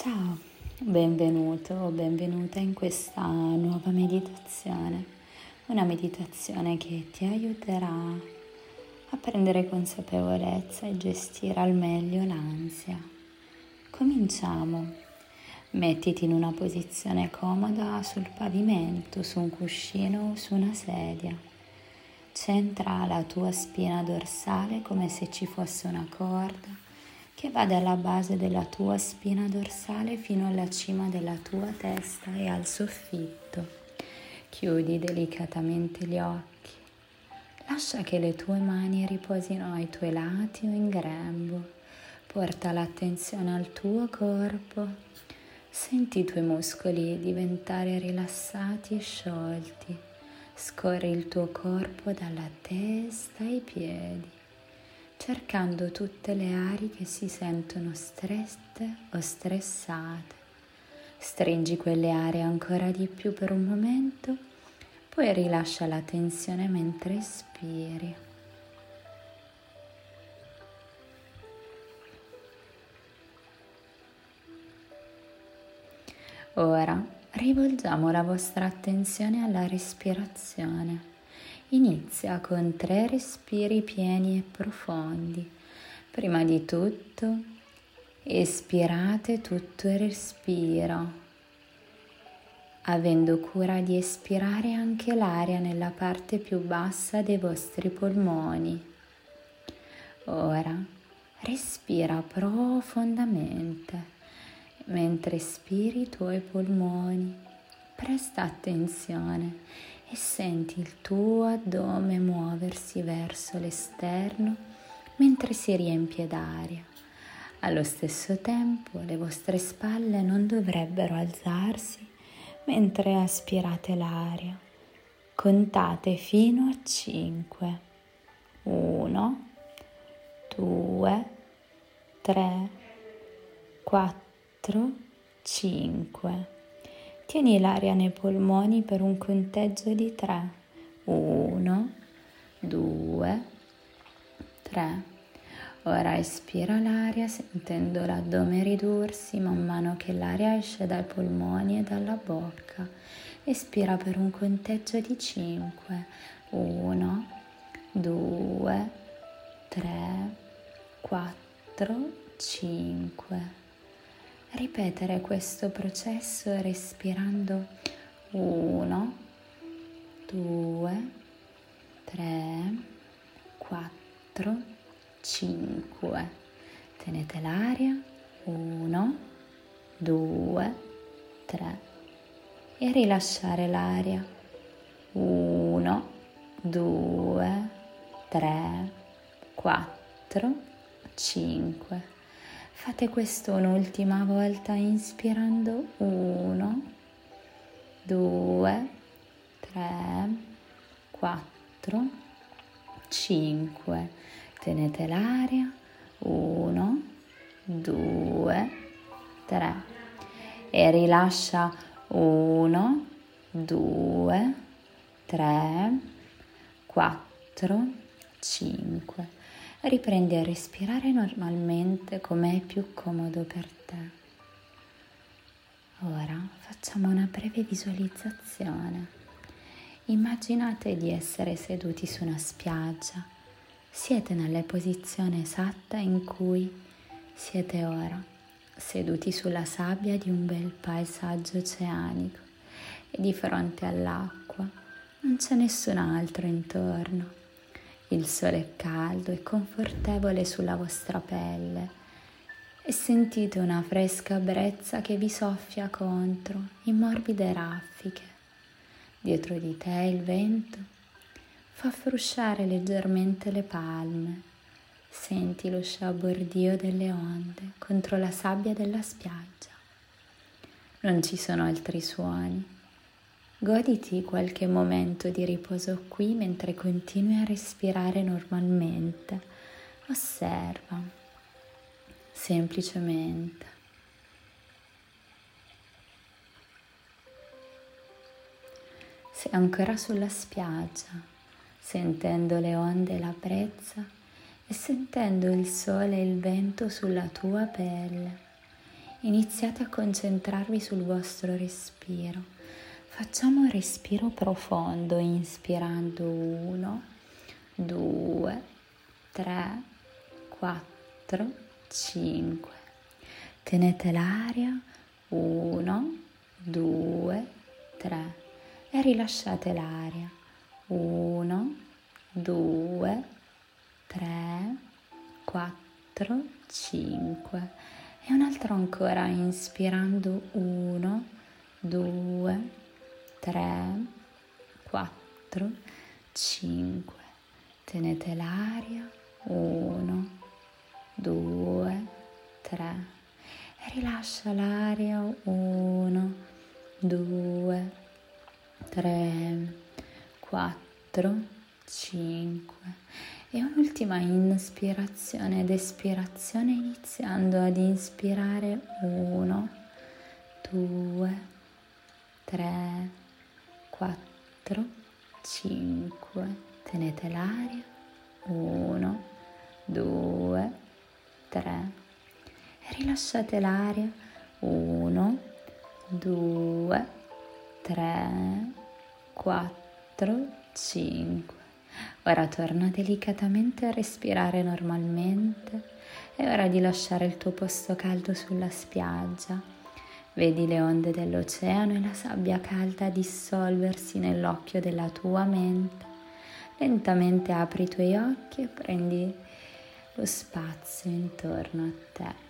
Ciao, benvenuto o benvenuta in questa nuova meditazione, una meditazione che ti aiuterà a prendere consapevolezza e gestire al meglio l'ansia. Cominciamo. Mettiti in una posizione comoda sul pavimento, su un cuscino o su una sedia. Centra la tua spina dorsale come se ci fosse una corda che va dalla base della tua spina dorsale fino alla cima della tua testa e al soffitto. Chiudi delicatamente gli occhi. Lascia che le tue mani riposino ai tuoi lati o in grembo. Porta l'attenzione al tuo corpo. Senti i tuoi muscoli diventare rilassati e sciolti. Scorri il tuo corpo dalla testa ai piedi cercando tutte le aree che si sentono strette o stressate. Stringi quelle aree ancora di più per un momento, poi rilascia la tensione mentre espiri. Ora rivolgiamo la vostra attenzione alla respirazione. Inizia con tre respiri pieni e profondi. Prima di tutto, espirate tutto il respiro, avendo cura di espirare anche l'aria nella parte più bassa dei vostri polmoni. Ora respira profondamente mentre espiri i tuoi polmoni. Presta attenzione e senti il tuo addome muoversi verso l'esterno mentre si riempie d'aria. Allo stesso tempo le vostre spalle non dovrebbero alzarsi mentre aspirate l'aria. Contate fino a 5. 1, 2, 3, 4, 5. Tieni l'aria nei polmoni per un conteggio di tre. Uno, due, tre. Ora espira l'aria sentendo l'addome ridursi man mano che l'aria esce dai polmoni e dalla bocca. Espira per un conteggio di cinque. Uno, due, tre, quattro, cinque ripetere questo processo respirando 1, 2, 3, 4, 5. Tenete l'aria 1, 2, 3 e rilasciare l'aria 1, 2, 3, 4, 5. Fate questo un'ultima volta inspirando. 1, 2, 3, 4, 5. Tenete l'aria. 1, 2, 3 e rilascia. 1, 2, 3, 4, 5 riprendi a respirare normalmente come è più comodo per te. Ora facciamo una breve visualizzazione. Immaginate di essere seduti su una spiaggia. Siete nella posizione esatta in cui siete ora, seduti sulla sabbia di un bel paesaggio oceanico e di fronte all'acqua non c'è nessun altro intorno il sole è caldo e confortevole sulla vostra pelle e sentite una fresca brezza che vi soffia contro in morbide raffiche. Dietro di te il vento fa frusciare leggermente le palme. Senti lo sciabordio delle onde contro la sabbia della spiaggia. Non ci sono altri suoni Goditi qualche momento di riposo qui mentre continui a respirare normalmente. Osserva, semplicemente. Sei ancora sulla spiaggia, sentendo le onde e la brezza e sentendo il sole e il vento sulla tua pelle. iniziate a concentrarvi sul vostro respiro. Facciamo un respiro profondo, inspirando 1, 2, 3, 4, 5. Tenete l'aria, 1, 2, 3 e rilasciate l'aria, 1, 2, 3, 4, 5 e un altro ancora inspirando 1, 2, 3, 4, 5. Tenete l'aria, 1, 2, 3 e rilascia l'aria, 1, 2, 3, 4, 5 e un'ultima inspirazione ed espirazione iniziando ad inspirare. 1, 2, 3, 4, 5. Tenete l'aria. 1, 2, 3. E rilasciate l'aria. 1, 2, 3, 4, 5. Ora torna delicatamente a respirare normalmente. È ora di lasciare il tuo posto caldo sulla spiaggia. Vedi le onde dell'oceano e la sabbia calda dissolversi nell'occhio della tua mente. Lentamente apri i tuoi occhi e prendi lo spazio intorno a te.